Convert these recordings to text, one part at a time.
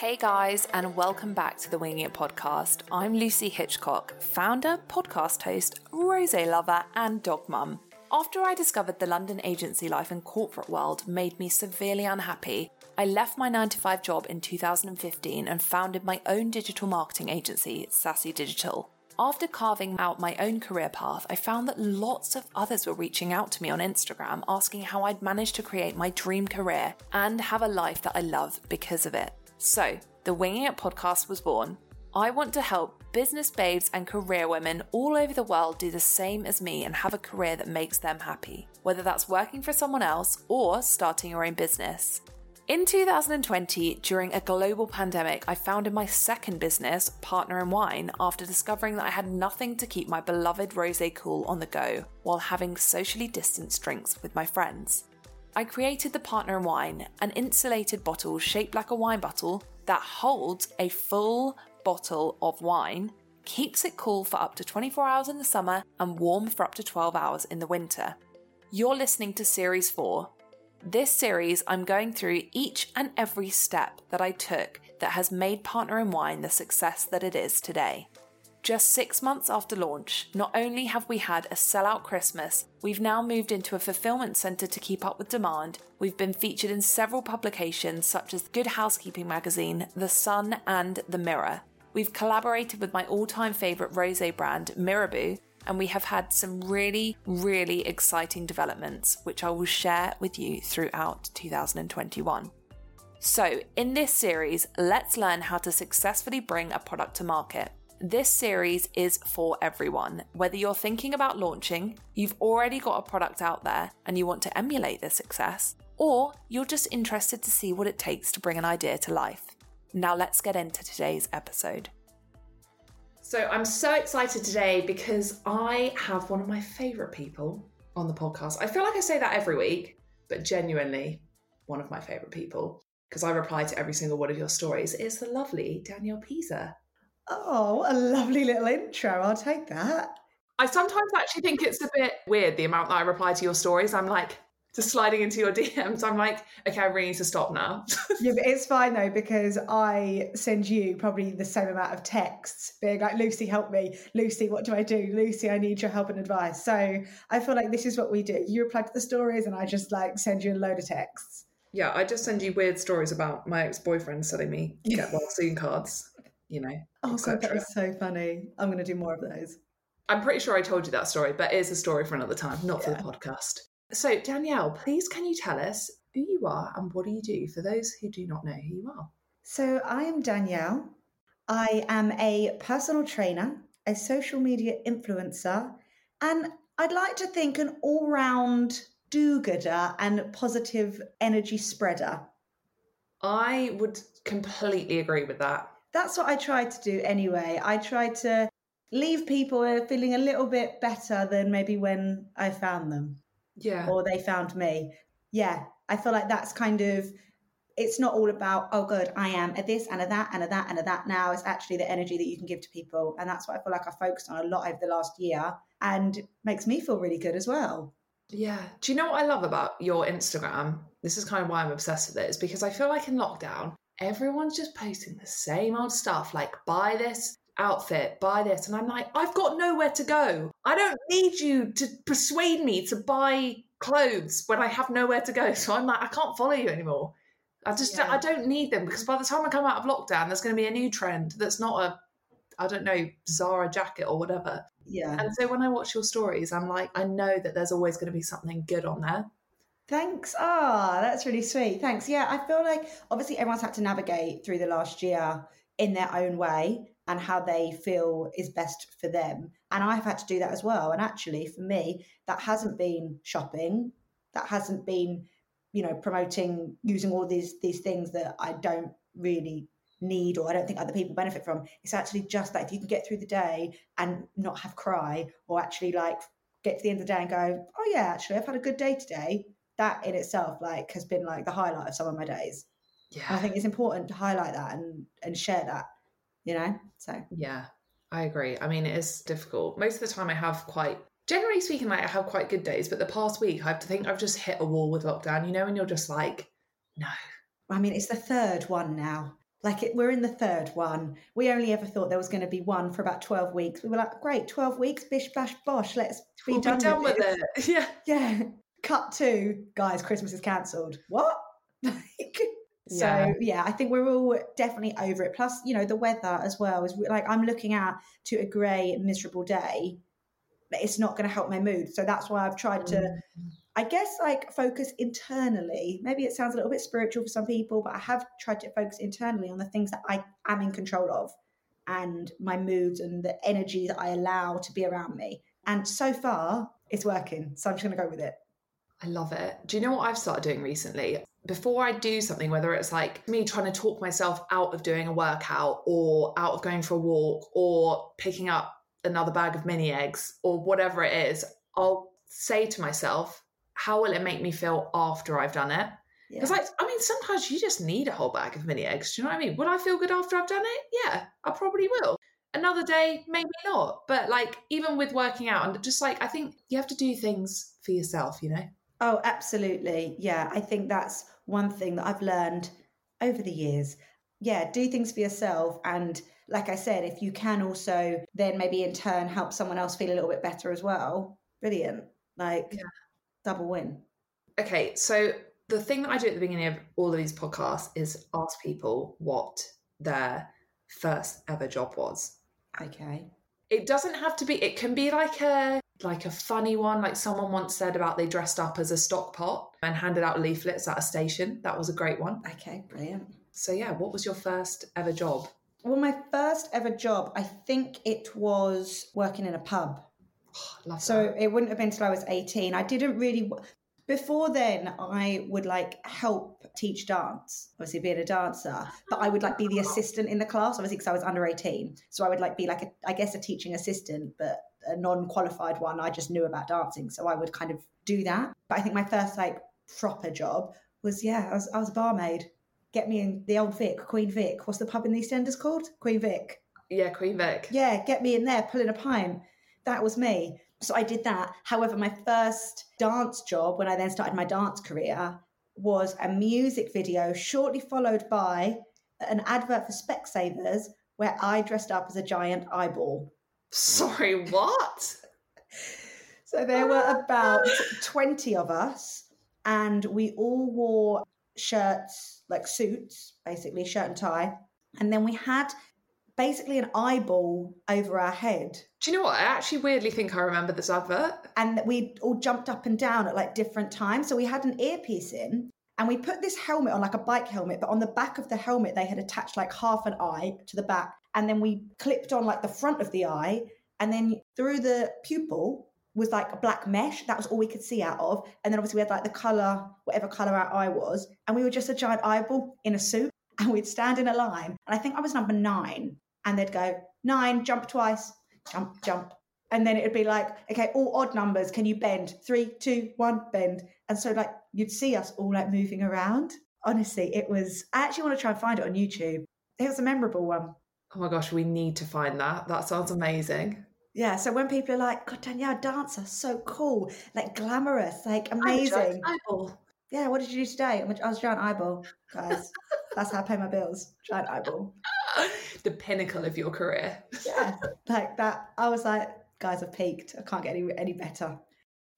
Hey guys, and welcome back to the Winging It podcast. I'm Lucy Hitchcock, founder, podcast host, rose lover, and dog mum. After I discovered the London agency life and corporate world made me severely unhappy, I left my 9 to 5 job in 2015 and founded my own digital marketing agency, Sassy Digital. After carving out my own career path, I found that lots of others were reaching out to me on Instagram asking how I'd managed to create my dream career and have a life that I love because of it. So, the Winging It podcast was born. I want to help business babes and career women all over the world do the same as me and have a career that makes them happy, whether that's working for someone else or starting your own business. In 2020, during a global pandemic, I founded my second business, Partner in Wine, after discovering that I had nothing to keep my beloved rose cool on the go while having socially distanced drinks with my friends. I created the Partner in Wine, an insulated bottle shaped like a wine bottle that holds a full bottle of wine, keeps it cool for up to 24 hours in the summer and warm for up to 12 hours in the winter. You're listening to Series 4, this series, I'm going through each and every step that I took that has made Partner in Wine the success that it is today. Just six months after launch, not only have we had a sellout Christmas, we've now moved into a fulfillment centre to keep up with demand. We've been featured in several publications such as Good Housekeeping magazine, The Sun, and The Mirror. We've collaborated with my all time favourite rose brand, Mirabeau, and we have had some really, really exciting developments, which I will share with you throughout 2021. So, in this series, let's learn how to successfully bring a product to market. This series is for everyone. Whether you're thinking about launching, you've already got a product out there and you want to emulate their success, or you're just interested to see what it takes to bring an idea to life. Now, let's get into today's episode. So I'm so excited today because I have one of my favourite people on the podcast. I feel like I say that every week, but genuinely one of my favourite people because I reply to every single one of your stories is the lovely Danielle Peazer. Oh, a lovely little intro. I'll take that. I sometimes actually think it's a bit weird the amount that I reply to your stories. I'm like, just sliding into your DMs. I'm like, okay, I really need to stop now. yeah, but it's fine though because I send you probably the same amount of texts, being like, Lucy, help me. Lucy, what do I do? Lucy, I need your help and advice. So I feel like this is what we do. You reply to the stories, and I just like send you a load of texts. Yeah, I just send you weird stories about my ex boyfriend selling me get well soon cards. You know. Oh god, that was so funny. I'm going to do more of those. I'm pretty sure I told you that story, but it is a story for another time, not yeah. for the podcast. So, Danielle, please can you tell us who you are and what do you do for those who do not know who you are? So, I am Danielle. I am a personal trainer, a social media influencer, and I'd like to think an all round do gooder and positive energy spreader. I would completely agree with that. That's what I tried to do anyway. I tried to leave people feeling a little bit better than maybe when I found them yeah. or they found me. Yeah i feel like that's kind of it's not all about oh good i am a this and a that and a that and a that now. It's actually the energy that you can give to people and that's what i feel like i focused on a lot over the last year and makes me feel really good as well. Yeah. Do you know what i love about your instagram? This is kind of why i'm obsessed with it is because i feel like in lockdown everyone's just posting the same old stuff like buy this outfit, buy this. And I'm like, I've got nowhere to go. I don't need you to persuade me to buy clothes when I have nowhere to go. So I'm like, I can't follow you anymore. I just, yeah. I don't need them because by the time I come out of lockdown, there's going to be a new trend that's not a, I don't know, Zara jacket or whatever. Yeah. And so when I watch your stories, I'm like, I know that there's always going to be something good on there. Thanks. Ah, oh, that's really sweet. Thanks. Yeah, I feel like obviously everyone's had to navigate through the last year in their own way and how they feel is best for them. And I've had to do that as well. And actually, for me, that hasn't been shopping. That hasn't been, you know, promoting using all these these things that I don't really need or I don't think other people benefit from. It's actually just that if you can get through the day and not have cry or actually like get to the end of the day and go, oh yeah, actually I've had a good day today. That in itself like has been like the highlight of some of my days. Yeah. And I think it's important to highlight that and and share that you know? So, yeah, I agree. I mean, it is difficult. Most of the time, I have quite, generally speaking, like I have quite good days, but the past week, I have to think I've just hit a wall with lockdown, you know, and you're just like, no. I mean, it's the third one now. Like it, we're in the third one. We only ever thought there was going to be one for about 12 weeks. We were like, great, 12 weeks, bish, bash, bosh, let's be, We'll done, be done with this. it. Yeah. Yeah. Cut to, guys, Christmas is cancelled. What? Like, so Yeah. yeah, I think we're all definitely over it. Plus, you know, the weather as well is like I'm looking out to a grey, miserable day. but It's not going to help my mood. So that's why I've tried to Mm. I guess like focus internally. Maybe it sounds a little bit spiritual for some people, but I have tried to focus internally on the things that I am in control of and my moods and the energy that I allow to be around me. And so far, it's working. So I'm just going to go with it. I love it. Do you know what I've started doing recently? Before I do something, whether it's like me trying to talk myself out of doing a workout or out of going for a walk or picking up another bag of mini eggs or whatever it is, I'll say to myself, how will it make me feel after I've done it? Yeah. Because, like, I mean, sometimes you just need a whole bag of mini eggs. Do you know what I mean? Would I feel good after I've done it? Yeah, I probably will. Another day, maybe not. But, like, even with working out, and just like, I think you have to do things for yourself, you know? Oh, absolutely. Yeah, I think that's one thing that I've learned over the years. Yeah, do things for yourself. And like I said, if you can also then maybe in turn help someone else feel a little bit better as well, brilliant. Like, Yeah. double win. Okay, so the thing that I do at the beginning of all of these podcasts is ask people what their first ever job was. Okay. It doesn't have to be. It can be like a like a funny one. Like someone once said about they dressed up as a stock pot and handed out leaflets at a station. That was a great one. Okay, brilliant. So yeah, what was your first ever job? Well, my first ever job, I think it was working in a pub. Oh, So that. it wouldn't have been till I was 18. I didn't really. Before then, I would like help teach dance, obviously being a dancer, but I would like be the assistant in the class, obviously, because I was under 18. So I would like be like, a, I guess, a teaching assistant, but a non qualified one. I just knew about dancing. So I would kind of do that. But I think my first like proper job was, yeah, I was, I was a barmaid. Get me in the old Vic, Queen Vic. What's the pub in the EastEnders called? Queen Vic Yeah, Queen Vic. yeah, get me in there, pulling a pint. That was me. So I did that. However, my first dance job when I then started my dance career was a music video, shortly followed by an advert for Specsavers where I dressed up as a giant eyeball. Sorry, what? So there were about 20 of us, and we all wore shirts, like suits, basically, shirt and tie. And then we had basically an eyeball over our head. Do you know what? I actually weirdly think I remember this advert. and we all jumped up and down at like different times. So we had an earpiece in and we put this helmet on like a bike helmet, but on the back of the helmet, they had attached like half an eye to the back. And then we clipped on like the front of the eye. And then through the pupil was like a black mesh. That was all we could see out of. And then obviously we had like the color, whatever color our eye was. And we were just a giant eyeball in a suit. And we'd stand in a line. And I think I was number nine. And they'd go, nine, jump twice, jump, jump, and then it would be like, okay, all odd numbers, can you bend? Three, two, one, bend. And so like you'd see us all like moving around. Honestly, it was I actually want to try and find it on YouTube. It was a memorable one. Oh my gosh, we need to find that. That sounds amazing. Yeah, so when people are like, God Danielle, dancer, so cool, like glamorous, like amazing. eyeball. Yeah, what did you do today? I was giant eyeball, guys. That's how I pay my bills. Giant eyeball. the pinnacle of your career. yeah, like that. I was like, guys, I've peaked. I can't get any any better.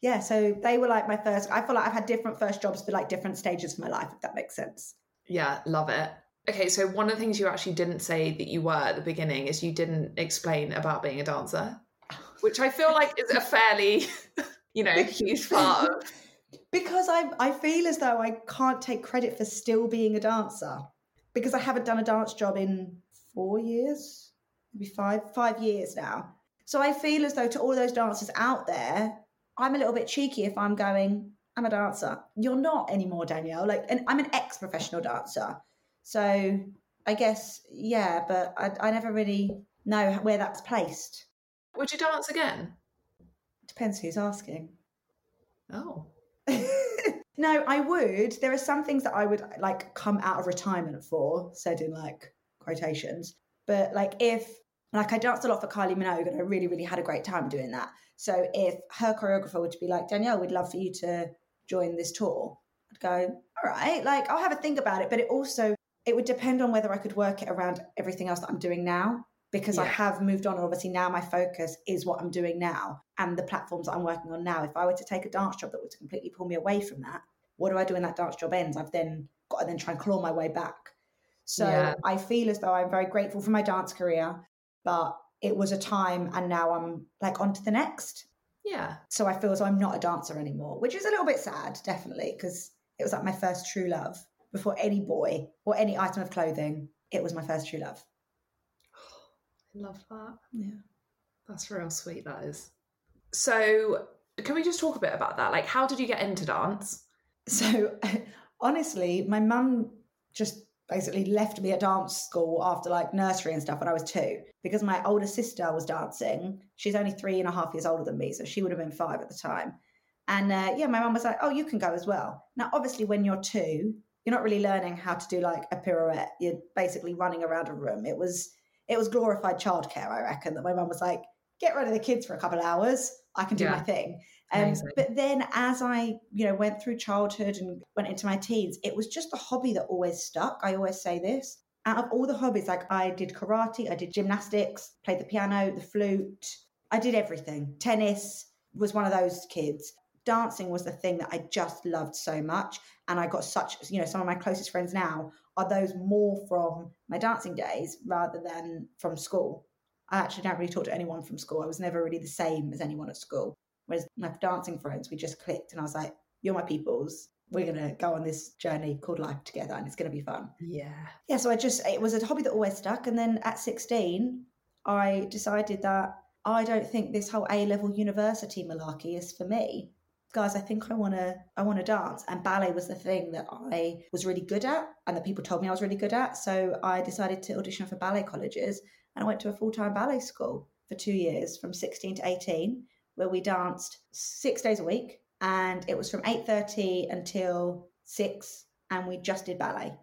Yeah, so they were like my first. I feel like I've had different first jobs for like different stages of my life, if that makes sense. Yeah, love it. Okay, so one of the things you actually didn't say that you were at the beginning is you didn't explain about being a dancer, which I feel like is a fairly, you know, huge part of. Because I I feel as though I can't take credit for still being a dancer because I haven't done a dance job in four years, maybe five five years now. So I feel as though to all those dancers out there, I'm a little bit cheeky if I'm going. I'm a dancer. You're not anymore, Danielle. Like, and I'm an ex-professional dancer. So I guess yeah, but I, I never really know where that's placed. Would you dance again? Depends who's asking. Oh, no, I would. There are some things that I would like come out of retirement for, said in like quotations. But like if like I danced a lot for Kylie Minogue and I really, really had a great time doing that. So if her choreographer were to be like, Danielle, we'd love for you to join this tour, I'd go, all right, like I'll have a think about it. But it also it would depend on whether I could work it around everything else that I'm doing now because I have moved on. And obviously, now my focus is what I'm doing now and the platforms that I'm working on now. If I were to take a dance job that would completely pull me away from that, what do I do when that dance job ends? I've then got to then try and claw my way back. So Yeah. I feel as though I'm very grateful for my dance career, but it was a time and now I'm like on to the next. Yeah. So I feel as I'm not a dancer anymore, which is a little bit sad, definitely, because it was like my first true love before any boy or any item of clothing. It was my first true love. I love that. Yeah. That's real sweet, that is. So, can we just talk a bit about that? Like, how did you get into dance? So honestly, my mum just basically left me at dance school after like nursery and stuff when I was two because my older sister was dancing. She's only three and a half years older than me, so she would have been five at the time. And uh, yeah, my mum was like, "Oh, you can go as well." Now, obviously, when you're two, you're not really learning how to do like a pirouette. You're basically running around a room. It was it was glorified childcare, I reckon. That my mum was like, "Get rid of the kids for a couple of hours. I can do Yeah. my thing." Um, but then as I, you know, went through childhood and went into my teens, it was just a hobby that always stuck. I always say this. Out of all the hobbies, like I did karate, I did gymnastics, played the piano, the flute, I did everything. Tennis was one of those kids. Dancing was the thing that I just loved so much. And I got such, you know, some of my closest friends now are those more from my dancing days rather than from school. I actually don't really talk to anyone from school. I was never really the same as anyone at school. Whereas my dancing friends, we just clicked and I was like, you're my peoples. We're going to go on this journey called life together and it's going to be fun. Yeah. Yeah, so I just, it was a hobby that always stuck. And then at 16, I decided that I don't think this whole A level university malarkey is for me. Guys, I think I want to I want to dance and ballet was the thing that I was really good at and that people told me I was really good at. So I decided to audition for ballet colleges and I went to a full-time ballet school for 2 years from 16 to 18 where we danced 6 days a week and it was from 8:30 until 6 and we just did ballet.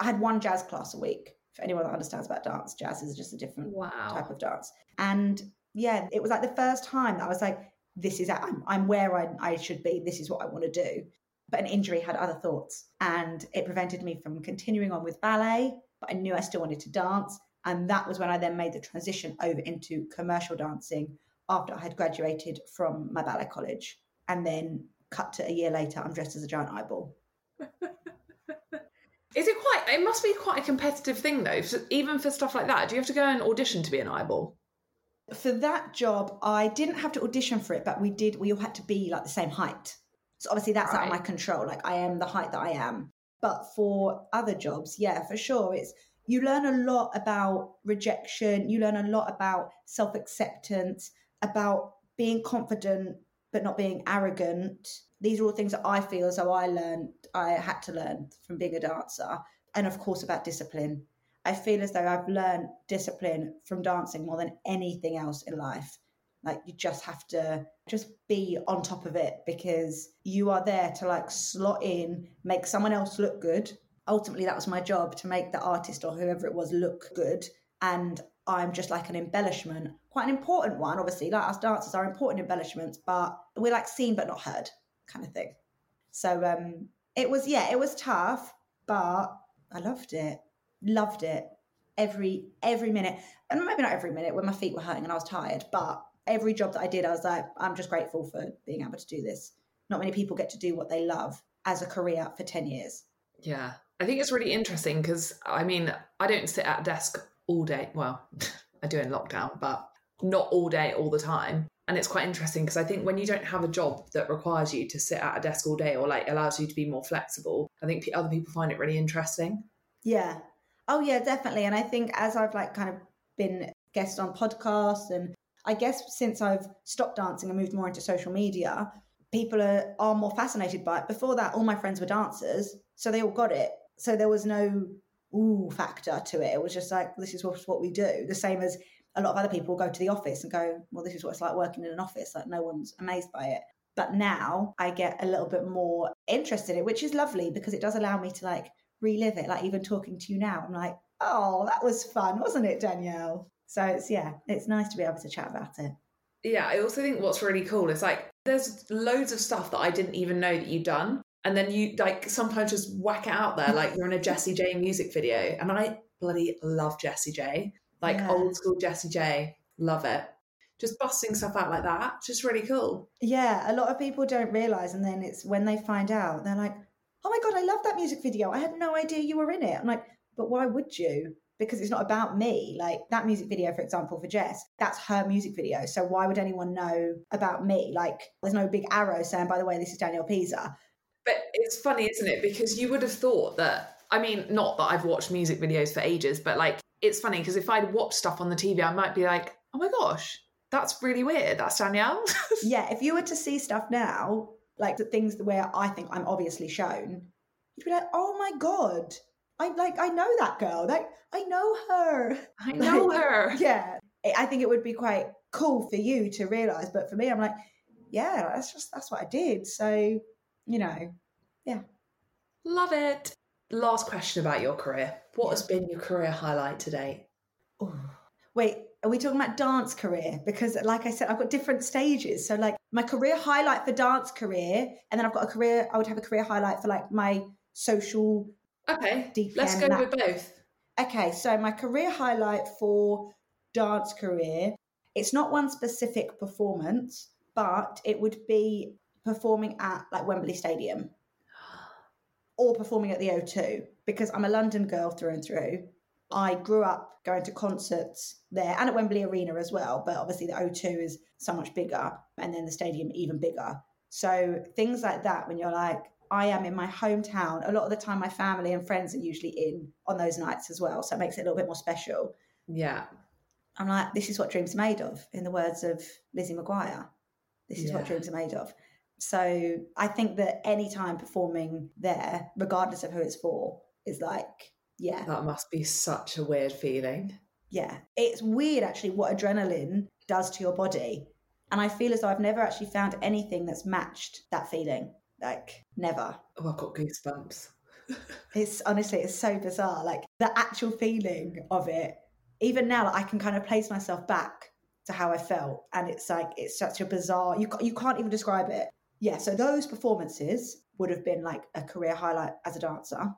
I had one jazz class a week. For anyone that understands about dance, jazz is just a different Wow. type of dance. And yeah, it was like the first time that I was like, this is, I'm, I'm where I, I should be. This is what I want to do. But an injury had other thoughts and it prevented me from continuing on with ballet. But I knew I still wanted to dance. And that was when I then made the transition over into commercial dancing after I had graduated from my ballet college. And then cut to a year later, I'm dressed as a giant eyeball. Is it quite? It must be quite a competitive thing, though. Even for stuff like that, do you have to go and audition to be an eyeball? for that job, I didn't have to audition for it, but we did. We all had to be like the same height. So obviously, that's out of my control. Like I am the height that I am. But for other jobs, yeah, for sure, it's you learn a lot about rejection. You learn a lot about self acceptance, about being confident but not being arrogant. These are all things that I feel as though I learned. I had to learn from being a dancer, and of course about discipline. I feel as though I've learned discipline from dancing more than anything else in life. Like you just have to just be on top of it because you are there to like slot in, make someone else look good. Ultimately, that was my job to make the artist or whoever it was look good. And I'm just like an embellishment, quite an important one, obviously. Like us dancers are important embellishments, but we're like seen but not heard kind of thing. So um it was yeah, it was tough, but I loved it loved it every every minute and maybe not every minute when my feet were hurting and i was tired but every job that i did i was like i'm just grateful for being able to do this not many people get to do what they love as a career for 10 years Yeah. I think it's really interesting because, I mean, I don't sit at a desk all day. Well, I do in lockdown, but not all day, all the time. And it's quite interesting because I think when you don't have a job that requires you to sit at a desk all day or like allows you to be more flexible, I think other people find it really interesting. yeah oh yeah definitely and i think as i've like kind of been guest on podcasts and i guess since i've stopped dancing and moved more into social media people are, are more fascinated by it before that all my friends were dancers so they all got it so there was no ooh factor to it. It was just like this is what, what we do. The same as a lot of other people go to the office and go well this is what it's like working in an office. Like no one's amazed by it. But now i get a little bit more interested in it which is lovely because it does allow me to like relive it like even talking to you now. I'm like oh that was fun wasn't it danielle? So it's yeah it's nice to be able to chat about it. Yeah, I also think what's really cool is like there's loads of stuff that I didn't even know that you'd done. And then you like sometimes just whack it out there like you're in a Jessie J music video. And I bloody love Jessie J. Like Yeah. old school Jessie J. Love it. Just busting stuff out like that. Just really cool. Yeah, a lot of people don't realize, and then it's when they find out, they're like, "Oh my god, I love that music video! I had no idea you were in it." I'm like, "But why would you? Because it's not about me. Like that music video, for example, for Jess, that's her music video. So why would anyone know about me? Like, there's no big arrow saying, "By the way, this is Daniel Peazer." But it's funny, isn't it? Because you would have thought that, I mean, not that I've watched music videos for ages, but like, it's funny because if I'd watched stuff on the TV, I might be like, oh my gosh, that's really weird. That's Danielle. yeah, if you were to see stuff now, like the things where I think I'm obviously shown, you'd be like, "Oh my god." I like I know that girl. Like I know her. I know her. yeah I- i think it would be quite cool for you to realize but for me i'm like yeah that's just that's what i did so you know yeah. Love it. Last question about your career. What has been your career highlight today? ooh. wait are we talking about dance career because like i said i've got different stages so like my career highlight for dance career and then i've got a career i would have a career highlight for like my social Okay, DPM let's go that. with both. Okay, so my career highlight for dance career, it's not one specific performance, but it would be performing at like Wembley Stadium or performing at the O2 because I'm a London girl through and through. I grew up going to concerts there and at Wembley Arena as well, but obviously the O2 is so much bigger and then the stadium even bigger. So things like that when you're like I am in my hometown. A lot of the time, my family and friends are usually in on those nights as well. So it makes it a little bit more special. Yeah. I'm like, this is what dreams are made of, in the words of Lizzie McGuire. This is what dreams are made of. So I think that any time performing there, regardless of who it's for, is like, yeah, That must be such a weird feeling. yeah. It's weird actually what adrenaline does to your body. And I feel as though I've never actually found anything that's matched that feeling. Like, never. Oh, I've got goosebumps. It's honestly, it's so bizarre. Like the actual feeling of it, even now, like, I can kind of place myself back to how I felt, and it's like it's such a bizarre. You you can't even describe it. Yeah. So those performances would have been like a career highlight as a dancer.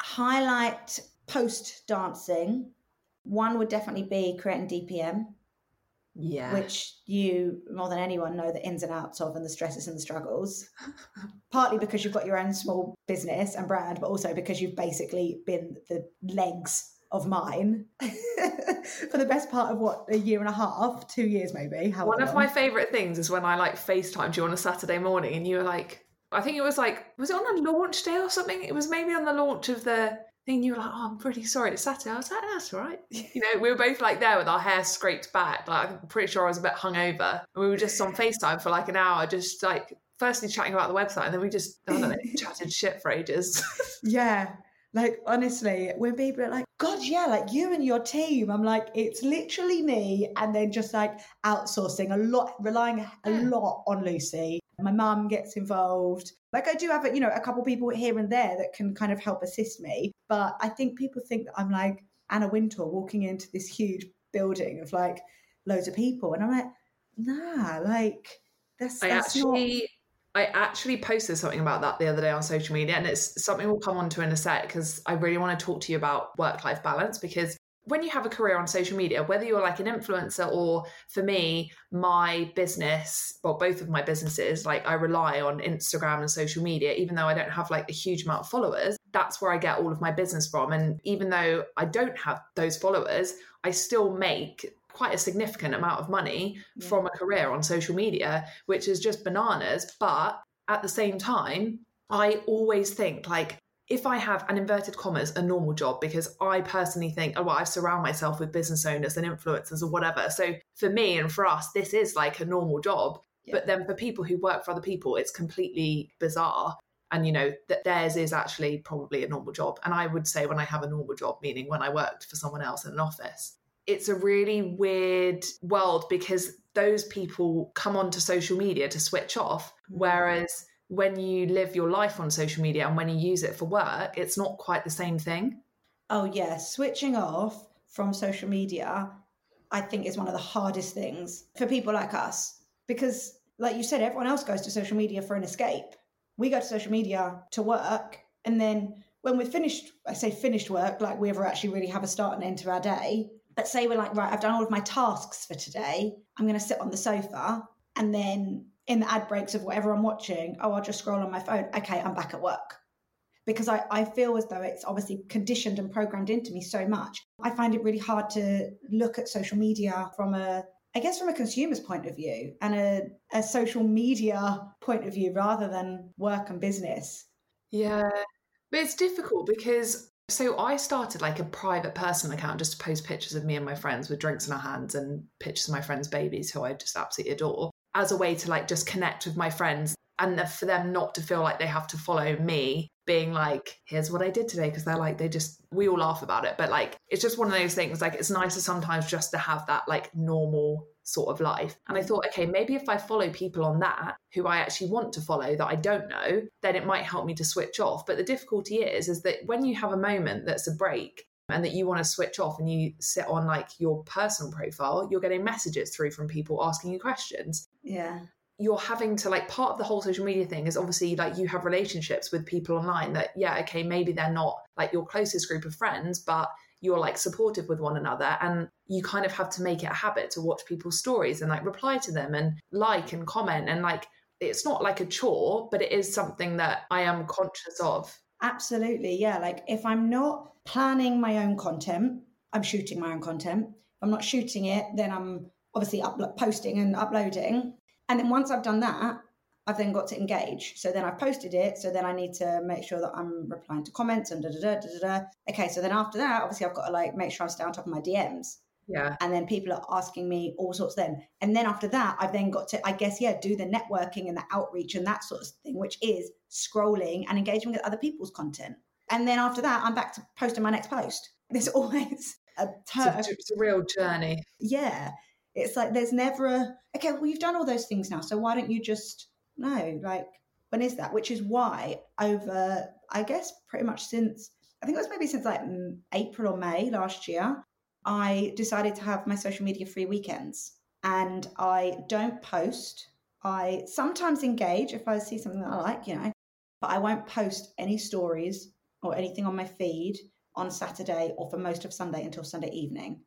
Highlight post dancing. One would definitely be creating DPM, Yeah. which you more than anyone know the ins and outs of and the stresses and the struggles. Partly because you've got your own small business and brand, but also because you've basically been the legs of mine for the best part of what a year and a half, two years maybe. One of long. my favourite things is when I like FaceTimed you on a Saturday morning and you were like, I think it was like, was it on a launch day or something? It was maybe on the launch of the thing. You were like, oh, I'm pretty sorry, it's Saturday. I was like, that's all right. You know, we were both like there with our hair scraped back. Like, I'm pretty sure I was a bit hungover. And we were just on FaceTime for like an hour, just like, firstly chatting about the website. And then we just, I don't know, chatted shit for ages. Yeah. Like honestly, when people are like, God, yeah, like you and your team, I'm like, it's literally me, and then just like outsourcing a lot, relying a lot on Lucy. My mum gets involved. Like I do have, a, you know, a couple people here and there that can kind of help assist me, but I think people think that I'm like Anna Wintour walking into this huge building of like loads of people, and I'm like, nah, like that's, I that's not. I actually posted something about that the other day on social media, and it's something we'll come on to in a sec because I really want to talk to you about work life balance. Because when you have a career on social media, whether you're like an influencer or for me, my business, well, both of my businesses, like I rely on Instagram and social media, even though I don't have like a huge amount of followers, that's where I get all of my business from. And even though I don't have those followers, I still make quite a significant amount of money Yeah. from a career on social media, which is just bananas. But at the same time, I always think like if I have an inverted commas, a normal job, because I personally think, oh, well, I surround myself with business owners and influencers or whatever. So for me and for us, this is like a normal job. Yeah. But then for people who work for other people, it's completely bizarre. And you know that theirs is actually probably a normal job. And I would say when I have a normal job, meaning when I worked for someone else in an office, it's a really weird world because those people come onto social media to switch off. Mm. Whereas when you live your life on social media and when you use it for work, it's not quite the same thing. Oh yeah, switching off from social media, I think is one of the hardest things for people like us because, like you said, everyone else goes to social media for an escape. we go to social media to work. And then when we're finished, I say finished work, like we ever actually really have a start and end to our day. But say we're like, right, I've done all of my tasks for today. I'm going to sit on the sofa. And then in the ad breaks of whatever I'm watching, oh, I'll just scroll on my phone. Okay, I'm back at work. Because I, I feel as though it's obviously conditioned and programmed into me so much. I find it really hard to look at social media from a I guess from a consumer's point of view and a, a social media point of view rather than work and business. Yeah. But it's difficult because so I started like a private personal account just to post pictures of me and my friends with drinks in our hands and pictures of my friends' babies who I just absolutely adore as a way to like just connect with my friends and for them not to feel like they have to follow me being like here's what i did today because they're like they just we all laugh about it. But like it's just one of those things like it's nicer sometimes just to have that like normal sort of life. And i thought okay maybe if i follow people on that who i actually want to follow that i don't know then it might help me to switch off. But the difficulty is is that when you have a moment that's a break and that you want to switch off and you sit on like your personal profile you're getting messages through from people asking you questions. Yeah. You're having to like part of the whole social media thing is obviously like you have relationships with people online that yeah okay maybe they're not like your closest group of friends but you're like supportive with one another and you kind of have to make it a habit to watch people's stories and like reply to them and like and comment and like it's not like a chore but it is something that i am conscious of. Absolutely yeah like if i'm not planning my own content i'm shooting my own content. If i'm not shooting it then i'm obviously up- posting and uploading. And then once I've done that, I've then got to engage. So then I've posted it. So then I need to make sure that I'm replying to comments and da da da da da. Okay, so then after that, obviously I've got to like make sure I stay on top of my DMs. Yeah. And then people are asking me all sorts then. And then after that, I've then got to, I guess, yeah, do the networking and the outreach and that sort of thing, which is scrolling and engaging with other people's content. And then after that, I'm back to posting my next post. There's always a turn. It's, it's a real journey. Yeah. It's like there's never a okay. Well, you've done all those things now, so why don't you just no? Like when is that? Which is why over I guess pretty much since I think it was maybe since like April or May last year, I decided to have my social media free weekends, and I don't post. I sometimes engage if I see something that I like, you know, but I won't post any stories or anything on my feed on Saturday or for most of Sunday until Sunday evening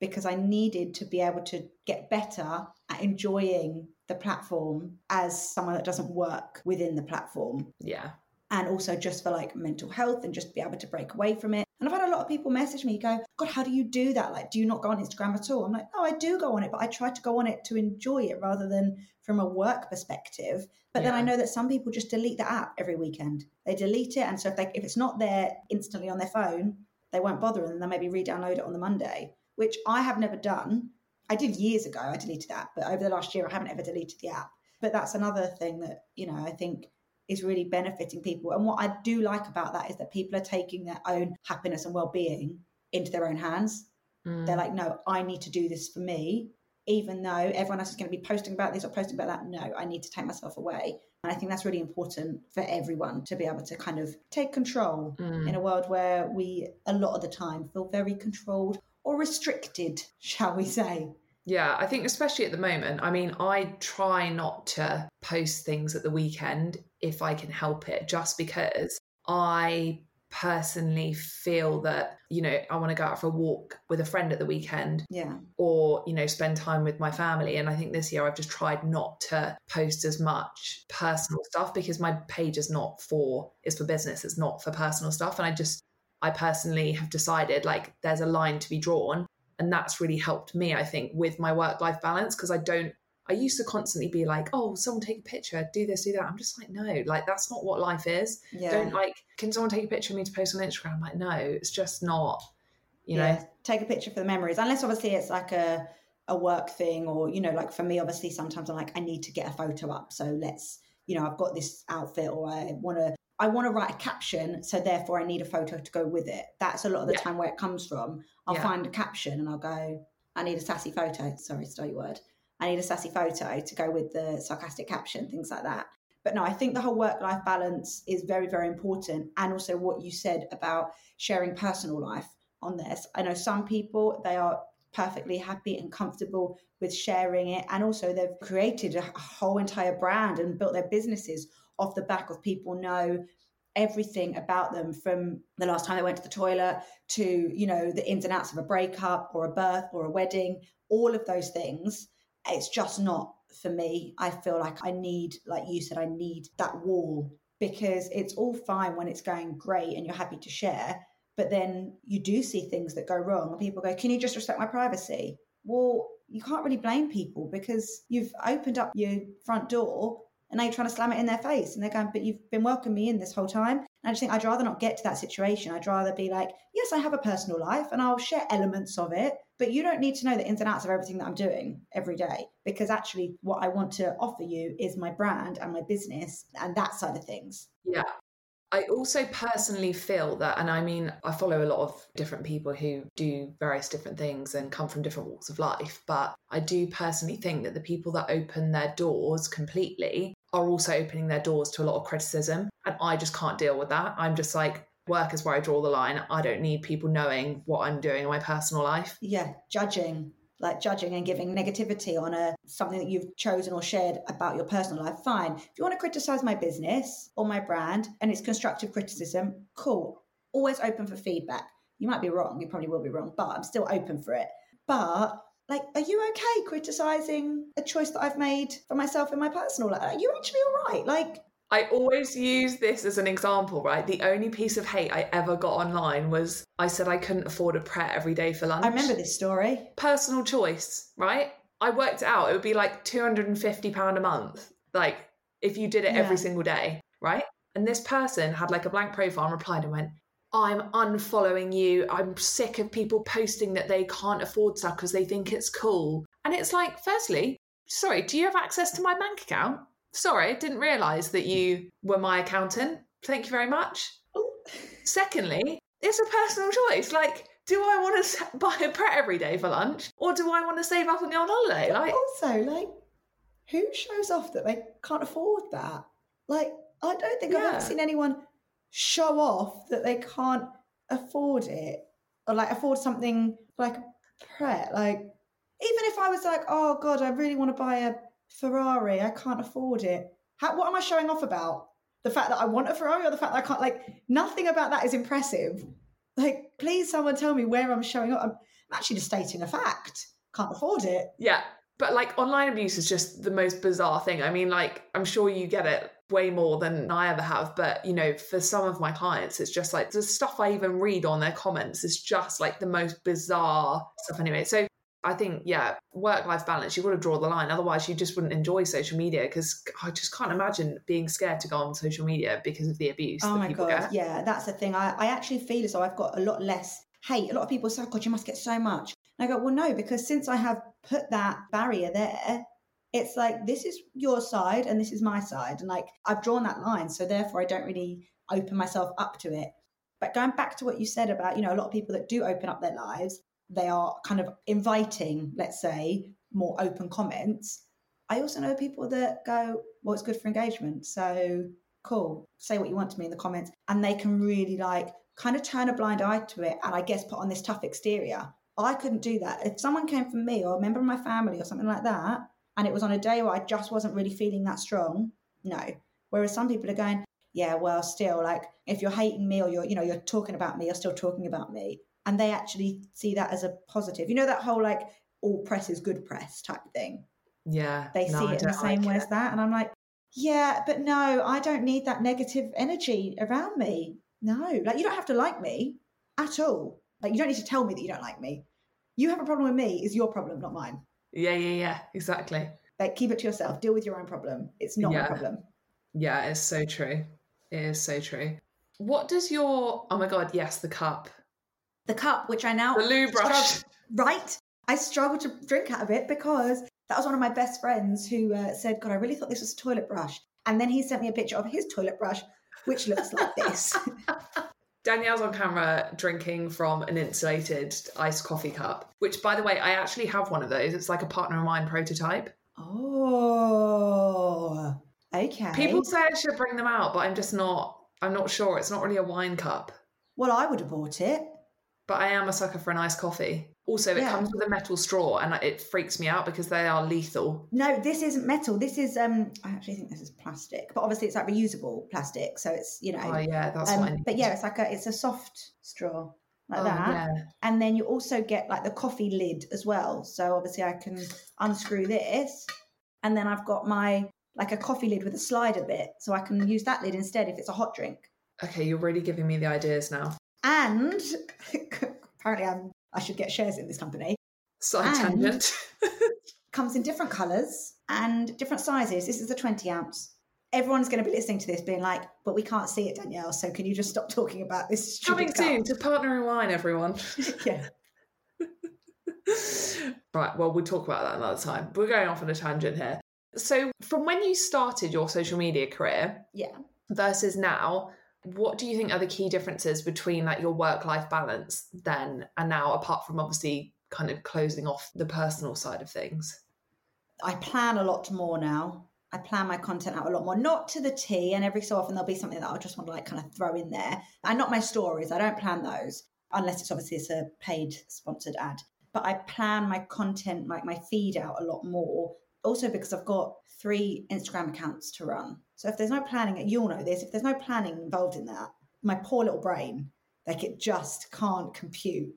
because I needed to be able to get better at enjoying the platform as someone that doesn't work within the platform. Yeah. And also just for like mental health and just be able to break away from it. And I've had a lot of people message me go, God, how do you do that? Like, do you not go on Instagram at all? I'm like, oh, I do go on it, but I try to go on it to enjoy it rather than from a work perspective. But yeah. then I know that some people just delete the app every weekend. They delete it. And so if they if it's not there instantly on their phone, they won't bother and they'll maybe re-download it on the Monday which I have never done. I did years ago, I deleted that, but over the last year, I haven't ever deleted the app. But that's another thing that, you know, I think is really benefiting people. And what I do like about that is that people are taking their own happiness and well being into their own hands. Mm. They're like, no, I need to do this for me, even though everyone else is going to be posting about this or posting about that. No, I need to take myself away. And I think that's really important for everyone to be able to kind of take control mm. in a world where we, a lot of the time, feel very controlled or restricted, shall we say? Yeah, I think especially at the moment, I mean, I try not to post things at the weekend if I can help it, just because I personally feel that, you know, I want to go out for a walk with a friend at the weekend. Yeah. Or, you know, spend time with my family. And I think this year I've just tried not to post as much personal stuff because my page is not for, it's for business, it's not for personal stuff. And I just, I personally have decided like there's a line to be drawn. And that's really helped me, I think, with my work life balance because I don't, I used to constantly be like, oh, someone take a picture, do this, do that. I'm just like, no, like that's not what life is. Yeah. Don't like, can someone take a picture of me to post on Instagram? I'm like, no, it's just not, you yeah. know. Take a picture for the memories. Unless obviously it's like a, a work thing or, you know, like for me, obviously sometimes I'm like, I need to get a photo up. So let's, you know, I've got this outfit or I want to I want to write a caption, so therefore I need a photo to go with it. That's a lot of the yeah. time where it comes from. I'll yeah. find a caption and I'll go, I need a sassy photo. Sorry, stole your word. I need a sassy photo to go with the sarcastic caption, things like that. But no, I think the whole work life balance is very, very important. And also what you said about sharing personal life on this. I know some people, they are perfectly happy and comfortable with sharing it. And also they've created a whole entire brand and built their businesses off the back of people know everything about them from the last time they went to the toilet to you know the ins and outs of a breakup or a birth or a wedding all of those things. It's just not for me. I feel like i need like you said i need that wall because it's all fine when it's going great and you're happy to share but then you do see things that go wrong. And people go can you just respect my privacy? Well you can't really blame people because you've opened up your front door and now you're trying to slam it in their face and they're going but you've been welcoming me in this whole time. And i just think i'd rather not get to that situation. I'd rather be like yes i have a personal life and i'll share elements of it but you don't need to know the ins and outs of everything that i'm doing every day because actually what i want to offer you is my brand and my business and that side of things. Yeah I also personally feel that, and I mean, I follow a lot of different people who do various different things and come from different walks of life, but I do personally think that the people that open their doors completely are also opening their doors to a lot of criticism. And I just can't deal with that. I'm just like, work is where I draw the line. I don't need people knowing what I'm doing in my personal life. Yeah, judging like judging and giving negativity on a something that you've chosen or shared about your personal life fine. If you want to criticize my business or my brand and it's constructive criticism cool. Always open for feedback. You might be wrong you probably will be wrong but i'm still open for it. But like are you okay criticizing a choice that i've made for myself in my personal life are you actually all right. Like I always use this as an example, right? The only piece of hate I ever got online was I said I couldn't afford a Pret every day for lunch. I remember this story. Personal choice, right? I worked it out. It would be like £250 a month. Like if you did it yeah. every single day, right? And this person had like a blank profile and replied and went, I'm unfollowing you. I'm sick of people posting that they can't afford stuff because they think it's cool. And it's like, firstly, sorry, do you have access to my bank account? Sorry, didn't realise that you were my accountant. Thank you very much. Oh. Secondly, it's a personal choice. Like, do I want to buy a Pret every day for lunch, or do I want to save up and go on holiday? Like, also, like, who shows off that they can't afford that? Like, I don't think yeah. I've ever seen anyone show off that they can't afford it, or like afford something like a Pret. Like, even if I was like, oh god, I really want to buy a Ferrari, I can't afford it. How, what am I showing off about? The fact that I want a Ferrari or the fact that I can't, like, nothing about that is impressive. Like, please, someone tell me where I'm showing up. I'm, I'm actually just stating a fact. Can't afford it. Yeah. But like online abuse is just the most bizarre thing. I mean, like, I'm sure you get it way more than I ever have. But, you know, for some of my clients, it's just like the stuff I even read on their comments is just like the most bizarre stuff anyway. So I think, yeah, work life balance, you've got to draw the line. Otherwise, you just wouldn't enjoy social media because I just can't imagine being scared to go on social media because of the abuse. Oh my God. Get. Yeah, that's the thing. I, I actually feel as though I've got a lot less hate. A lot of people say, oh God, you must get so much. And I go, well, no, because since I have put that barrier there, it's like this is your side and this is my side. And like I've drawn that line. So therefore, I don't really open myself up to it. But going back to what you said about, you know, a lot of people that do open up their lives, they are kind of inviting, let's say, more open comments. I also know people that go, well, it's good for engagement. So cool, say what you want to me in the comments. And they can really like kind of turn a blind eye to it and I guess put on this tough exterior. I couldn't do that. If someone came from me or a member of my family or something like that, and it was on a day where I just wasn't really feeling that strong, no. Whereas some people are going, yeah, well, still, like if you're hating me or you're, you know, you're talking about me, you're still talking about me and they actually see that as a positive. You know that whole like all press is good press type thing. Yeah, they no, see it in the same like way it. as that, and I'm like, yeah, but no, I don't need that negative energy around me. No, like you don't have to like me at all. Like you don't need to tell me that you don't like me. You have a problem with me is your problem, not mine. Yeah, yeah, yeah, exactly. Like keep it to yourself. Deal with your own problem. It's not yeah. my problem. Yeah, it's so true. It is so true. What does your oh my god, yes, the cup the cup, which I now the loo brush, right? I struggle to drink out of it because that was one of my best friends who uh, said, "God, I really thought this was a toilet brush," and then he sent me a picture of his toilet brush, which looks like this. Danielle's on camera drinking from an insulated iced coffee cup, which, by the way, I actually have one of those. It's like a Partner in Wine prototype. Oh, okay. People say I should bring them out, but I'm just not. I'm not sure. It's not really a wine cup. Well, I would have bought it but I am a sucker for an iced coffee. Also, it Yeah. comes with a metal straw, and it freaks me out because they are lethal. No, this isn't metal. This is um I actually think this is plastic. But obviously it's like reusable plastic, so it's you know Oh yeah, that's um, need. but yeah, it's like a it's a soft straw like Oh, that. yeah. And then you also get like the coffee lid as well. So obviously I can unscrew this and then I've got my like a coffee lid with a slider bit. So I can use that lid instead if it's a hot drink. Okay, you're really giving me the ideas now. And apparently I'm I should get shares in this company. Side And- tangent. Comes in different colours and different sizes. This is a 20 ounce. Everyone's going to be listening to this being like, but we can't see it, Danielle. So can you just stop talking about this? Coming soon to Partner in Wine, everyone. yeah. right, well, we'll talk about that another time. We're going off on a tangent here. So, from when you started your social media career Yeah. versus now, what do you think are the key differences between like your work life balance then and now, apart from obviously kind of closing off the personal side of things? I plan a lot more now. I plan my content out a lot more, not to the T, and every so often there'll be something that I'll just want to like kind of throw in there. And not my stories. I don't plan those unless it's obviously it's a paid sponsored ad. But I plan my content, like my feed out a lot more. Also because I've got three Instagram accounts to run. So if there's no planning, you'll know this, if there's no planning involved in that, my poor little brain, like it just can't compute.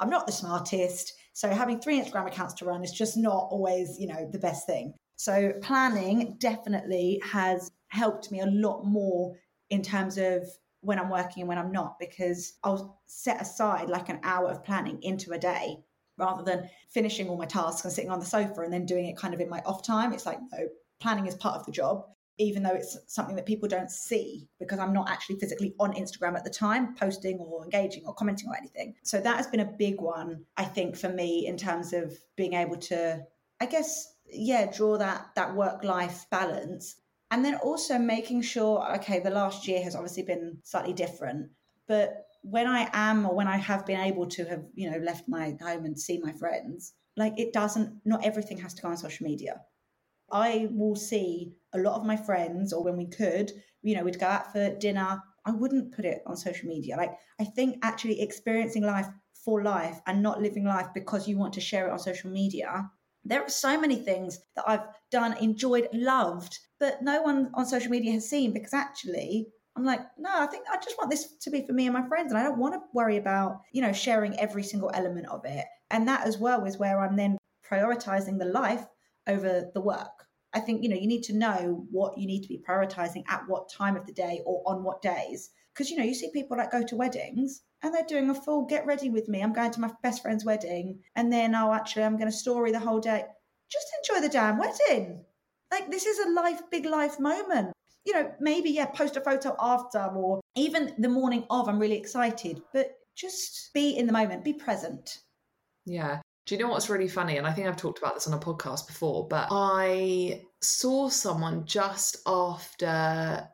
I'm not the smartest. So having three Instagram accounts to run is just not always, you know, the best thing. So planning definitely has helped me a lot more in terms of when I'm working and when I'm not, because I'll set aside like an hour of planning into a day rather than finishing all my tasks and sitting on the sofa and then doing it kind of in my off time. It's like, no, planning is part of the job, even though it's something that people don't see because I'm not actually physically on Instagram at the time, posting or engaging or commenting or anything. So that has been a big one, I think, for me in terms of being able to, I guess, yeah, draw that that work life balance. And then also making sure, okay, the last year has obviously been slightly different, but when I am or when I have been able to have, you know, left my home and see my friends, like it doesn't, not everything has to go on social media. I will see a lot of my friends, or when we could, you know, we'd go out for dinner. I wouldn't put it on social media. Like, I think actually experiencing life for life and not living life because you want to share it on social media. There are so many things that I've done, enjoyed, loved, but no one on social media has seen because actually I'm like, no, I think I just want this to be for me and my friends. And I don't want to worry about, you know, sharing every single element of it. And that as well is where I'm then prioritizing the life over the work. I think, you know, you need to know what you need to be prioritizing at what time of the day or on what days. Because, you know, you see people that go to weddings and they're doing a full get ready with me. I'm going to my best friend's wedding. And then, oh, actually, I'm going to story the whole day. Just enjoy the damn wedding. Like, this is a life, big life moment you know, maybe, yeah, post a photo after or even the morning of, I'm really excited, but just be in the moment, be present. Yeah. Do you know what's really funny? And I think I've talked about this on a podcast before, but I saw someone just after,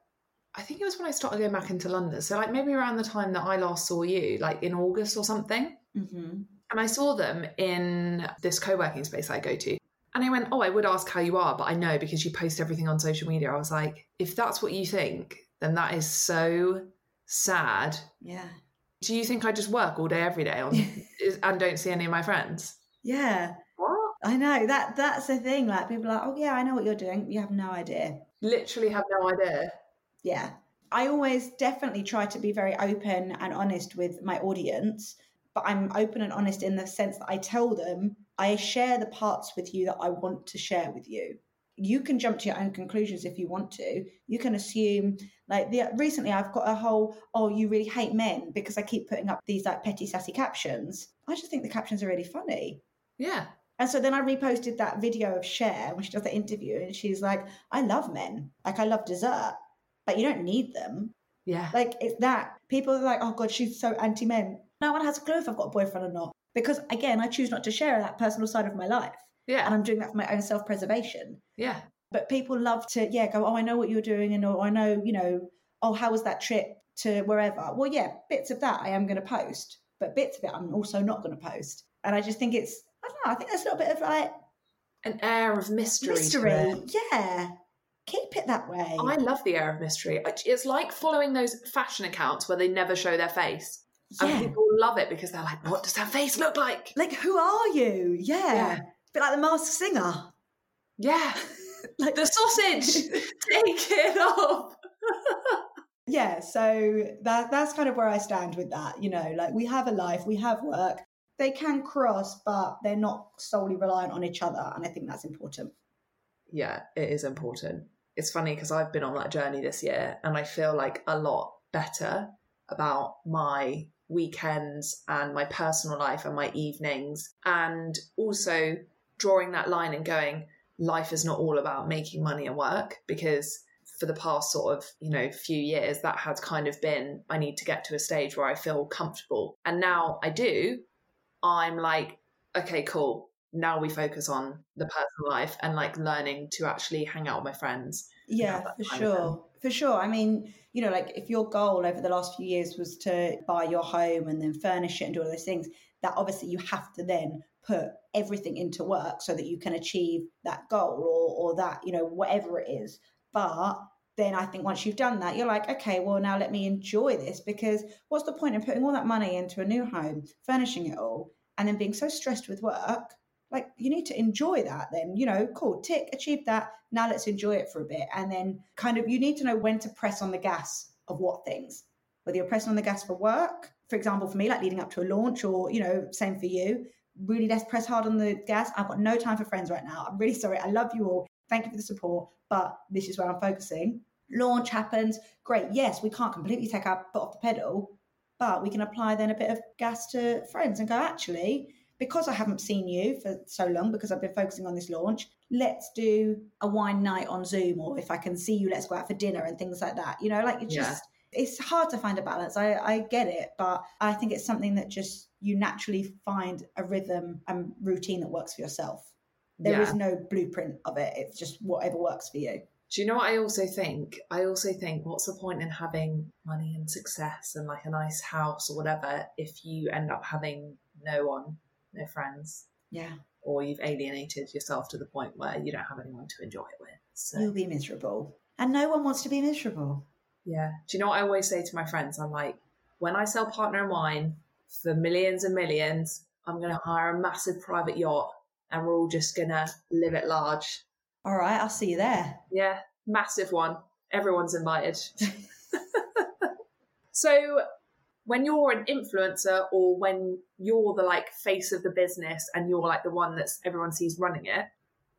I think it was when I started going back into London. So, like, maybe around the time that I last saw you, like in August or something. Mm-hmm. And I saw them in this co working space I go to. And I went, Oh, I would ask how you are, but I know because you post everything on social media. I was like, If that's what you think, then that is so sad. Yeah. Do you think I just work all day, every day on, and don't see any of my friends? Yeah. What? I know that that's the thing. Like people are like, oh yeah, I know what you're doing. You have no idea. Literally have no idea. Yeah. I always definitely try to be very open and honest with my audience, but I'm open and honest in the sense that I tell them I share the parts with you that I want to share with you. You can jump to your own conclusions if you want to. You can assume, like the recently, I've got a whole, oh, you really hate men because I keep putting up these like petty, sassy captions. I just think the captions are really funny. Yeah. And so then I reposted that video of Cher when she does the interview, and she's like, I love men. Like, I love dessert, but you don't need them. Yeah. Like, it's that. People are like, oh God, she's so anti men. No one has a clue if I've got a boyfriend or not. Because again, I choose not to share that personal side of my life. Yeah. And I'm doing that for my own self preservation. Yeah. But people love to, yeah, go, oh, I know what you're doing. And oh, I know, you know, oh, how was that trip to wherever? Well, yeah, bits of that I am going to post, but bits of it I'm also not going to post. And I just think it's, I don't know, I think there's a little bit of like An air of mystery. mystery. Yeah. Keep it that way. I love the air of mystery. It's like following those fashion accounts where they never show their face. And Yeah. people love it because they're like, what does her face look like? Like, who are you? Yeah. Yeah. Bit like the masked singer. Yeah. Like The sausage. Take it off. Yeah, so that that's kind of where I stand with that. You know, like we have a life, we have work. They can cross, but they're not solely reliant on each other, and I think that's important. Yeah, it is important. It's funny because I've been on that journey this year and I feel like a lot better about my weekends and my personal life and my evenings. And also drawing that line and going life is not all about making money and work because for the past sort of you know few years that has kind of been i need to get to a stage where i feel comfortable. And now i do i'm like okay cool. Now we focus on the personal life and like learning to actually hang out with my friends. Yeah, for sure. For sure. I mean, you know, like if your goal over the last few years was to buy your home and then furnish it and do all those things, that obviously you have to then put everything into work so that you can achieve that goal or, or that, you know, whatever it is. But then I think once you've done that, you're like, okay, well, now let me enjoy this because what's the point in putting all that money into a new home, furnishing it all, and then being so stressed with work? Like, you need to enjoy that then, you know, cool, tick, achieve that. Now let's enjoy it for a bit. And then kind of, you need to know when to press on the gas of what things, whether you're pressing on the gas for work, for example, for me, like leading up to a launch, or, you know, same for you, really let's press hard on the gas. I've got no time for friends right now. I'm really sorry. I love you all. Thank you for the support, but this is where I'm focusing. Launch happens. Great. Yes, we can't completely take our foot off the pedal, but we can apply then a bit of gas to friends and go, actually, because I haven't seen you for so long, because I've been focusing on this launch, let's do a wine night on Zoom, or if I can see you, let's go out for dinner and things like that. You know, like it's Yeah. just, it's hard to find a balance. I, I get it, but I think it's something that just you naturally find a rhythm and routine that works for yourself. There is Yeah. no blueprint of it. It's just whatever works for you. Do you know what I also think? I also think, what's the point in having money and success and like a nice house or whatever if you end up having no one, no friends, Yeah. or you've alienated yourself to the point where you don't have anyone to enjoy it with? So, You'll be miserable. And no one wants to be miserable. yeah. Do you know what I always say to my friends? I'm like, when I sell Partner in Wine for millions and millions, I'm going to hire a massive private yacht and we're all just going to live at large. All right, I'll see you there. Yeah, massive one. Everyone's invited. so, when you're an influencer or when you're the like face of the business and you're like the one that's everyone sees running it,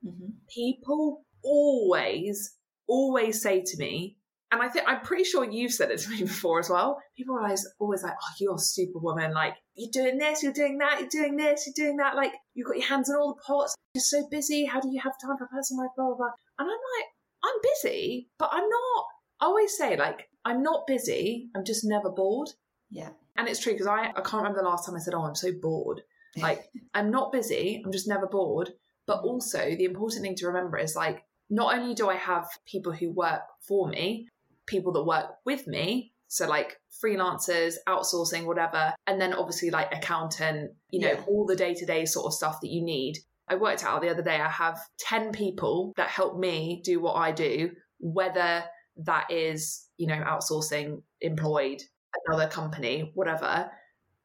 hmm people always, always say to me, and I think I'm pretty sure you've said it to me before as well. People are always, always like, "Oh, you're superwoman! Like you're doing this, you're doing that, you're doing this, you're doing that. Like you've got your hands in all the pots. You're so busy. How do you have time for personal life? Blah blah blah." And I'm like, I'm busy, but I'm not. I always say like, I'm not busy. I'm just never bored. Yeah. And it's true because I, I can't remember the last time I said, Oh, I'm so bored. Like, I'm not busy, I'm just never bored. But mm. also, the important thing to remember is like, not only do I have people who work for me, people that work with me, so like freelancers, outsourcing, whatever, and then obviously like accountant, you know, Yeah. all the day to day sort of stuff that you need. I worked out the other day, I have 10 people that help me do what I do, whether that is, you know, outsourcing, employed, another company, whatever.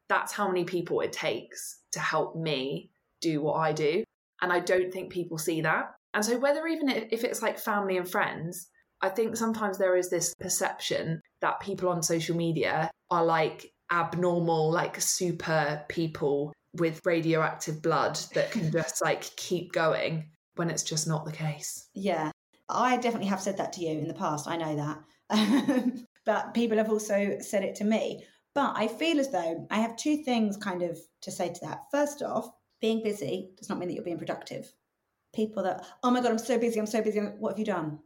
That's how many people it takes to help me do what I do. And I don't think people see that. And so, whether even if it's like family and friends, I think sometimes there is this perception that people on social media are like abnormal, like super people with radioactive blood that can just like keep going when it's just not the case. Yeah, I definitely have said that to you in the past. I know that. Um, but people have also said it to me. But I feel as though I have two things kind of to say to that. First off, being busy does not mean that you're being productive. People that, oh my God, I'm so busy, I'm so busy. What have you done?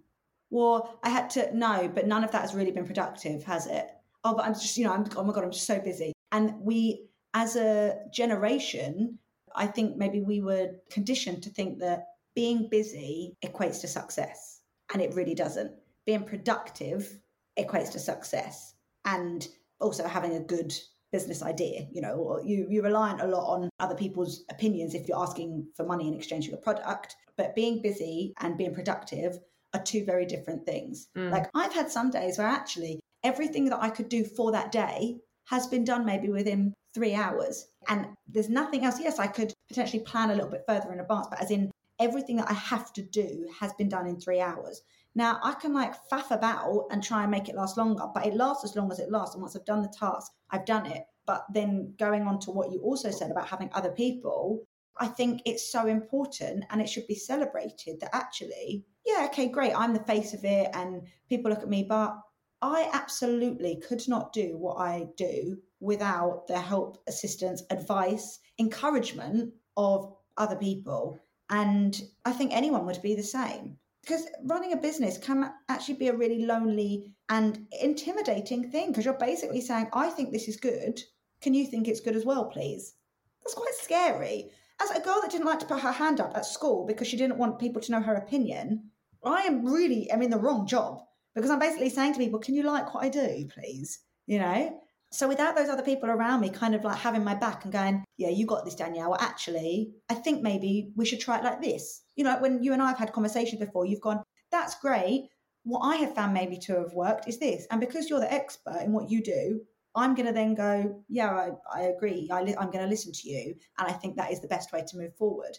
Well, I had to, no, but none of that has really been productive, has it? Oh, but I'm just, you know, I'm, oh my God, I'm just so busy. And we, as a generation, I think maybe we were conditioned to think that being busy equates to success, and it really doesn't. Being productive equates to success, and also having a good business idea. You know, or you you're reliant a lot on other people's opinions if you're asking for money in exchange for your product. But being busy and being productive are two very different things. Mm. Like I've had some days where actually everything that I could do for that day has been done maybe within three hours. And there's nothing else. Yes, I could potentially plan a little bit further in advance, but as in everything that I have to do has been done in three hours. Now I can like faff about and try and make it last longer, but it lasts as long as it lasts. And once I've done the task, I've done it. But then going on to what you also said about having other people, I think it's so important and it should be celebrated that actually, yeah, okay, great, I'm the face of it and people look at me, but I absolutely could not do what I do without the help, assistance, advice, encouragement of other people. And I think anyone would be the same. Because running a business can actually be a really lonely and intimidating thing because you're basically saying, I think this is good. Can you think it's good as well, please? That's quite scary. As a girl that didn't like to put her hand up at school because she didn't want people to know her opinion, I am really am in the wrong job because I'm basically saying to people, Can you like what I do, please? You know? So without those other people around me kind of like having my back and going, yeah, you got this, Danielle. Well, actually, I think maybe we should try it like this. You know, when you and I have had conversations before, you've gone, that's great. What I have found maybe to have worked is this. And because you're the expert in what you do, I'm going to then go, yeah, I, I agree. I li- I'm going to listen to you. And I think that is the best way to move forward.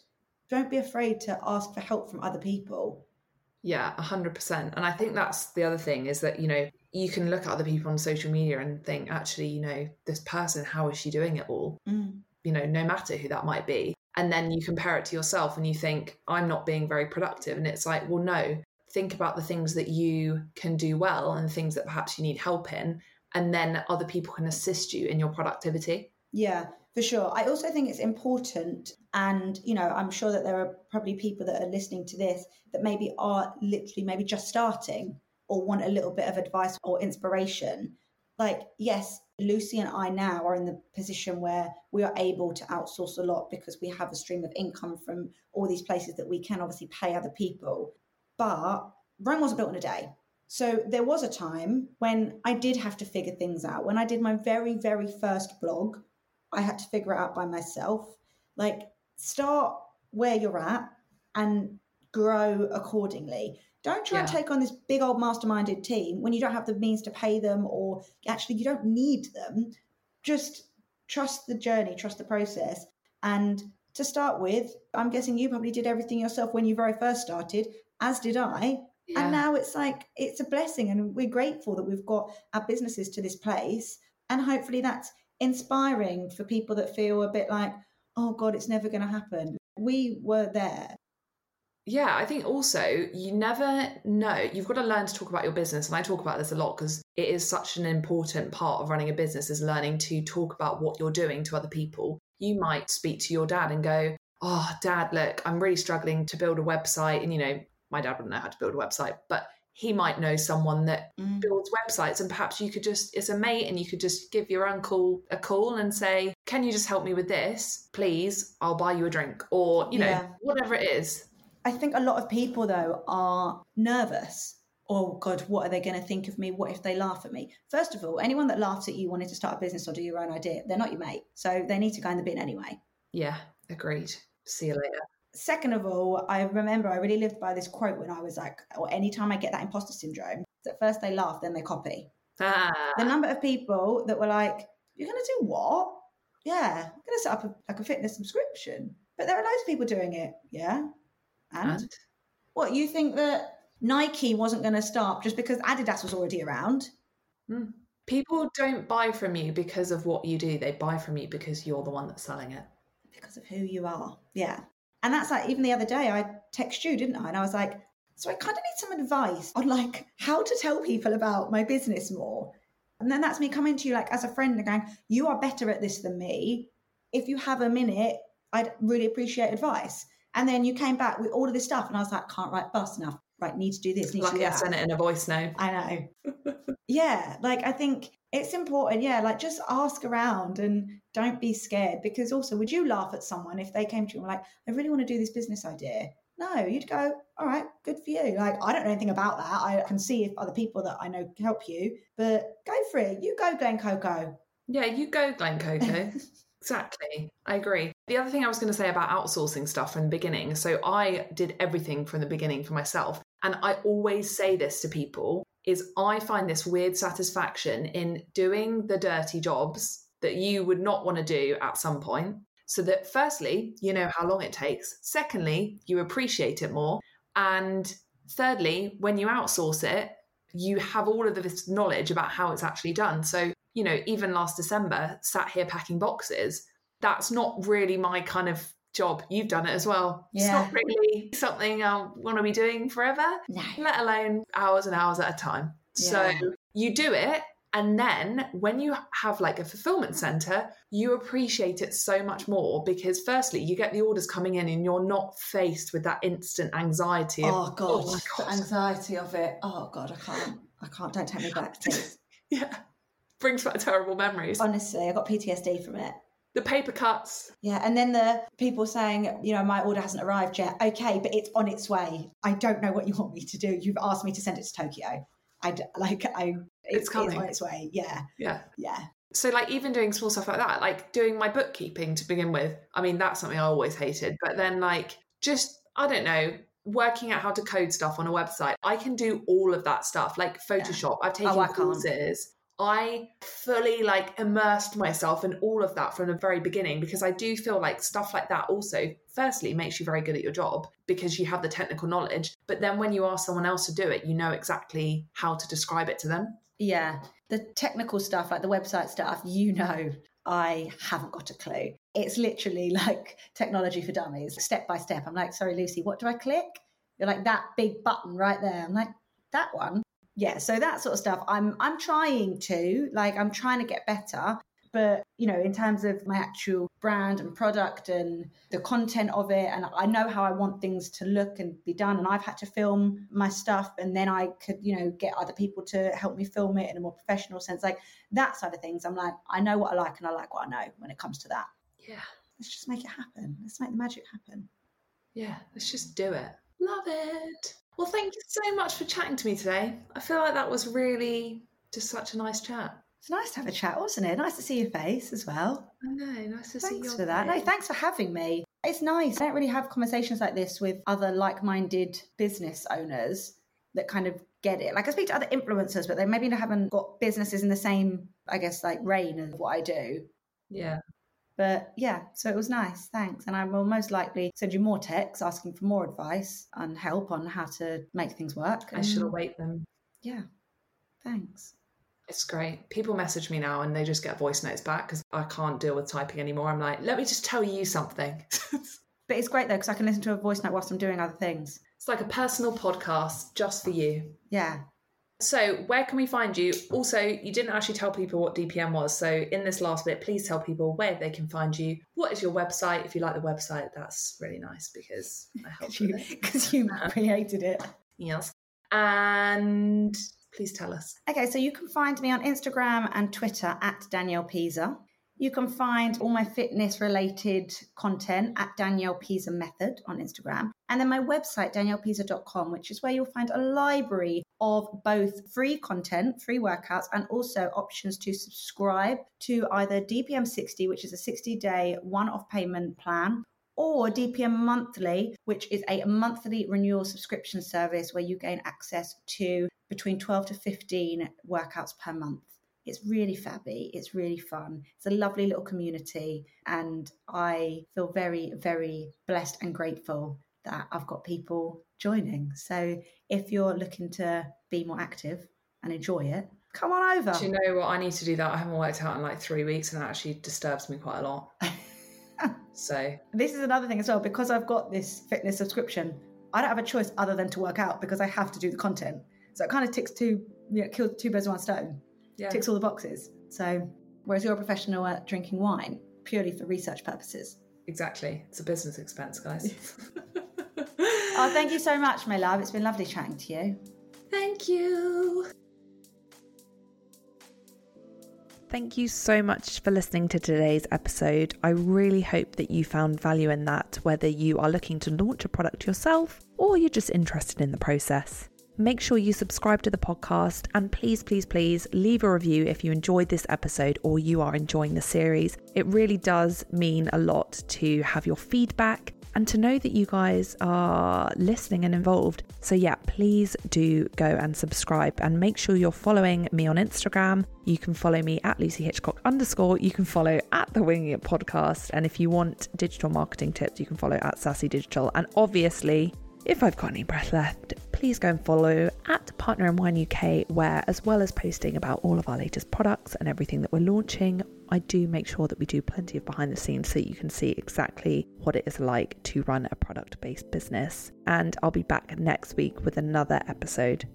Don't be afraid to ask for help from other people. Yeah, 100%. And I think that's the other thing is that, you know, you can look at other people on social media and think, actually, you know, this person, how is she doing it all? Mm. You know, no matter who that might be. And then you compare it to yourself and you think, I'm not being very productive. And it's like, well, no, think about the things that you can do well and things that perhaps you need help in. And then other people can assist you in your productivity. Yeah, for sure. I also think it's important, and you know, I'm sure that there are probably people that are listening to this that maybe are literally maybe just starting or want a little bit of advice or inspiration, like, yes, Lucy and I now are in the position where we are able to outsource a lot because we have a stream of income from all these places that we can obviously pay other people. But Rome wasn't built in a day. So there was a time when I did have to figure things out. When I did my very, very first blog, I had to figure it out by myself. Like, start where you're at and grow accordingly. Don't try and take on this big old masterminded team when you don't have the means to pay them or actually you don't need them. Just trust the journey, trust the process. And to start with, I'm guessing you probably did everything yourself when you very first started, as did I. And now it's like, it's a blessing. And we're grateful that we've got our businesses to this place. And hopefully that's inspiring for people that feel a bit like, oh God, it's never going to happen. We were there. Yeah, I think also you never know. You've got to learn to talk about your business. And I talk about this a lot because it is such an important part of running a business is learning to talk about what you're doing to other people. You might speak to your dad and go, Oh, dad, look, I'm really struggling to build a website. And, you know, my dad wouldn't know how to build a website, but he might know someone that mm. builds websites. And perhaps you could just, it's a mate, and you could just give your uncle a call and say, Can you just help me with this? Please, I'll buy you a drink. Or, you know, Yeah. whatever it is. I think a lot of people, though, are nervous. Oh, God, what are they going to think of me? What if they laugh at me? First of all, anyone that laughs at you wanting to start a business or do your own idea, they're not your mate. So they need to go in the bin anyway. Yeah, agreed. See you later. Second of all, I remember I really lived by this quote when I was like, or anytime I get that imposter syndrome, at first they laugh, then they copy. Ah, The number of people that were like, You're going to do what? Yeah, I'm going to set up a, like a fitness subscription. But there are loads of people doing it. Yeah. And, and what, you think that Nike wasn't going to stop just because Adidas was already around? Hmm. people don't buy from you because of what you do. They buy from you because you're the one that's selling it. Because of who you are. Yeah. And that's like, even the other day, I text you, didn't I? And I was like, so I kind of need some advice on like how to tell people about my business more. And then that's me coming to you like as a friend and going, you are better at this than me. If you have a minute, I'd really appreciate advice. And then you came back with all of this stuff, and I was like, can't write fast enough. Right, need to do this, need to do Lucky I that. sent it in a voice note. I know. yeah, like I think it's important. Yeah, like just ask around and don't be scared because also, would you laugh at someone if they came to you and were like, I really want to do this business idea? No, you'd go, all right, good for you. Like, I don't know anything about that. I can see if other people that I know can help you, but go for it. You go, Glen Coco. Yeah, you go, Glen Coco. exactly. I agree. The other thing I was going to say about outsourcing stuff from the beginning so I did everything from the beginning for myself. And I always say this to people is I find this weird satisfaction in doing the dirty jobs that you would not want to do at some point. So that firstly, you know how long it takes. Secondly, you appreciate it more. And thirdly, when you outsource it, you have all of this knowledge about how it's actually done. So, you know, even last December, sat here packing boxes, that's not really my kind of job. You've done it as well. Yeah. It's not really something I want to be doing forever, No. let alone hours and hours at a time. So you do it. And then when you have like a fulfillment center, you appreciate it so much more because, firstly, you get the orders coming in and you're not faced with that instant anxiety. of, Oh god, oh the anxiety of it. Oh god, I can't. I can't. Don't take me back. Please. Yeah. Brings back terrible memories. Honestly, I got PTSD from it. The paper cuts. Yeah, and then the people saying, you know, my order hasn't arrived yet. Okay, but it's on its way. I don't know what you want me to do. You've asked me to send it to Tokyo. I like I. It's coming. on its way. Yeah, Yeah. yeah. So, like, even doing small stuff like that, like doing my bookkeeping to begin with, I mean, that's something I always hated. But then, like, just, I don't know, working out how to code stuff on a website, I can do all of that stuff, like Photoshop. I've oh, taken Oh, I can't. courses. I fully like immersed myself in all of that from the very beginning because I do feel like stuff like that also, firstly, makes you very good at your job because you have the technical knowledge. But then when you ask someone else to do it, you know exactly how to describe it to them. Yeah, the technical stuff, like the website stuff, you know, I haven't got a clue. It's literally like technology for dummies, step by step. I'm like, sorry, Lucy, what do I click? You're like that big button right there. I'm like, that one. Yeah, so that sort of stuff. I'm I'm trying to like I'm trying to get better, but you know, in terms of my actual brand and product and the content of it, and I know how I want things to look and be done, and I've had to film my stuff, and then I could you know get other people to help me film it in a more professional sense, like that side of things. I'm like, I know what I like, and I like what I know when it comes to that. Yeah. Let's just make it happen. Let's make the magic happen. Yeah, let's just do it. Love it. Well, thank you so much for chatting to me today. I feel like that was really just such a nice chat. It's nice to have a chat, wasn't it? Nice to see your face as well. I know, nice to see you. Thanks for that. No, thanks for having me. It's nice. I don't really have conversations like this with other like minded business owners that kind of get it. Like I speak to other influencers, but they maybe haven't got businesses in the same, I guess, like reign of what I do. Yeah, But yeah, so it was nice. Thanks. And I will most likely send you more texts asking for more advice and help on how to make things work. I should await them. Yeah. Thanks. It's great. People message me now and they just get voice notes back because I can't deal with typing anymore. I'm like, let me just tell you something. But it's great though, because I can listen to a voice note whilst I'm doing other things. it's like a personal podcast just for you. Yeah. So, where can we find you? Also, you didn't actually tell people what DPM was. So, in this last bit, please tell people where they can find you. What is your website? If you like the website, that's really nice because I helped you. Because you created it. Yes. And please tell us. Okay, so you can find me on Instagram and Twitter at Danielle Peazer. You can find all my fitness related content at Danielle Peazer Method on Instagram. And then my website, daniellepeazer.com, which is where you'll find a library of both free content, free workouts, and also options to subscribe to either DPM 60, which is a 60 day one off payment plan, or DPM Monthly, which is a monthly renewal subscription service where you gain access to between 12 to 15 workouts per month. It's really fabby. It's really fun. It's a lovely little community. And I feel very, very blessed and grateful that I've got people joining. So if you're looking to be more active and enjoy it, come on over. Do you know what? I need to do that. I haven't worked out in like three weeks and that actually disturbs me quite a lot. So, this is another thing as well because I've got this fitness subscription. I don't have a choice other than to work out because I have to do the content. So it kind of ticks two, you know, kills two birds with one stone. Yeah. Ticks all the boxes. So whereas you're a professional at drinking wine purely for research purposes. Exactly. It's a business expense, guys. Oh, thank you so much, my love. It's been lovely chatting to you. Thank you. Thank you so much for listening to today's episode. I really hope that you found value in that, whether you are looking to launch a product yourself or you're just interested in the process. Make sure you subscribe to the podcast and please, please, please leave a review if you enjoyed this episode or you are enjoying the series. It really does mean a lot to have your feedback and to know that you guys are listening and involved. So, yeah, please do go and subscribe and make sure you're following me on Instagram. You can follow me at Lucy Hitchcock underscore. You can follow at the Winging It podcast. And if you want digital marketing tips, you can follow at Sassy Digital. And obviously, if I've got any breath left, please go and follow at Partner in Wine UK, where as well as posting about all of our latest products and everything that we're launching, I do make sure that we do plenty of behind the scenes so you can see exactly what it is like to run a product based business. And I'll be back next week with another episode.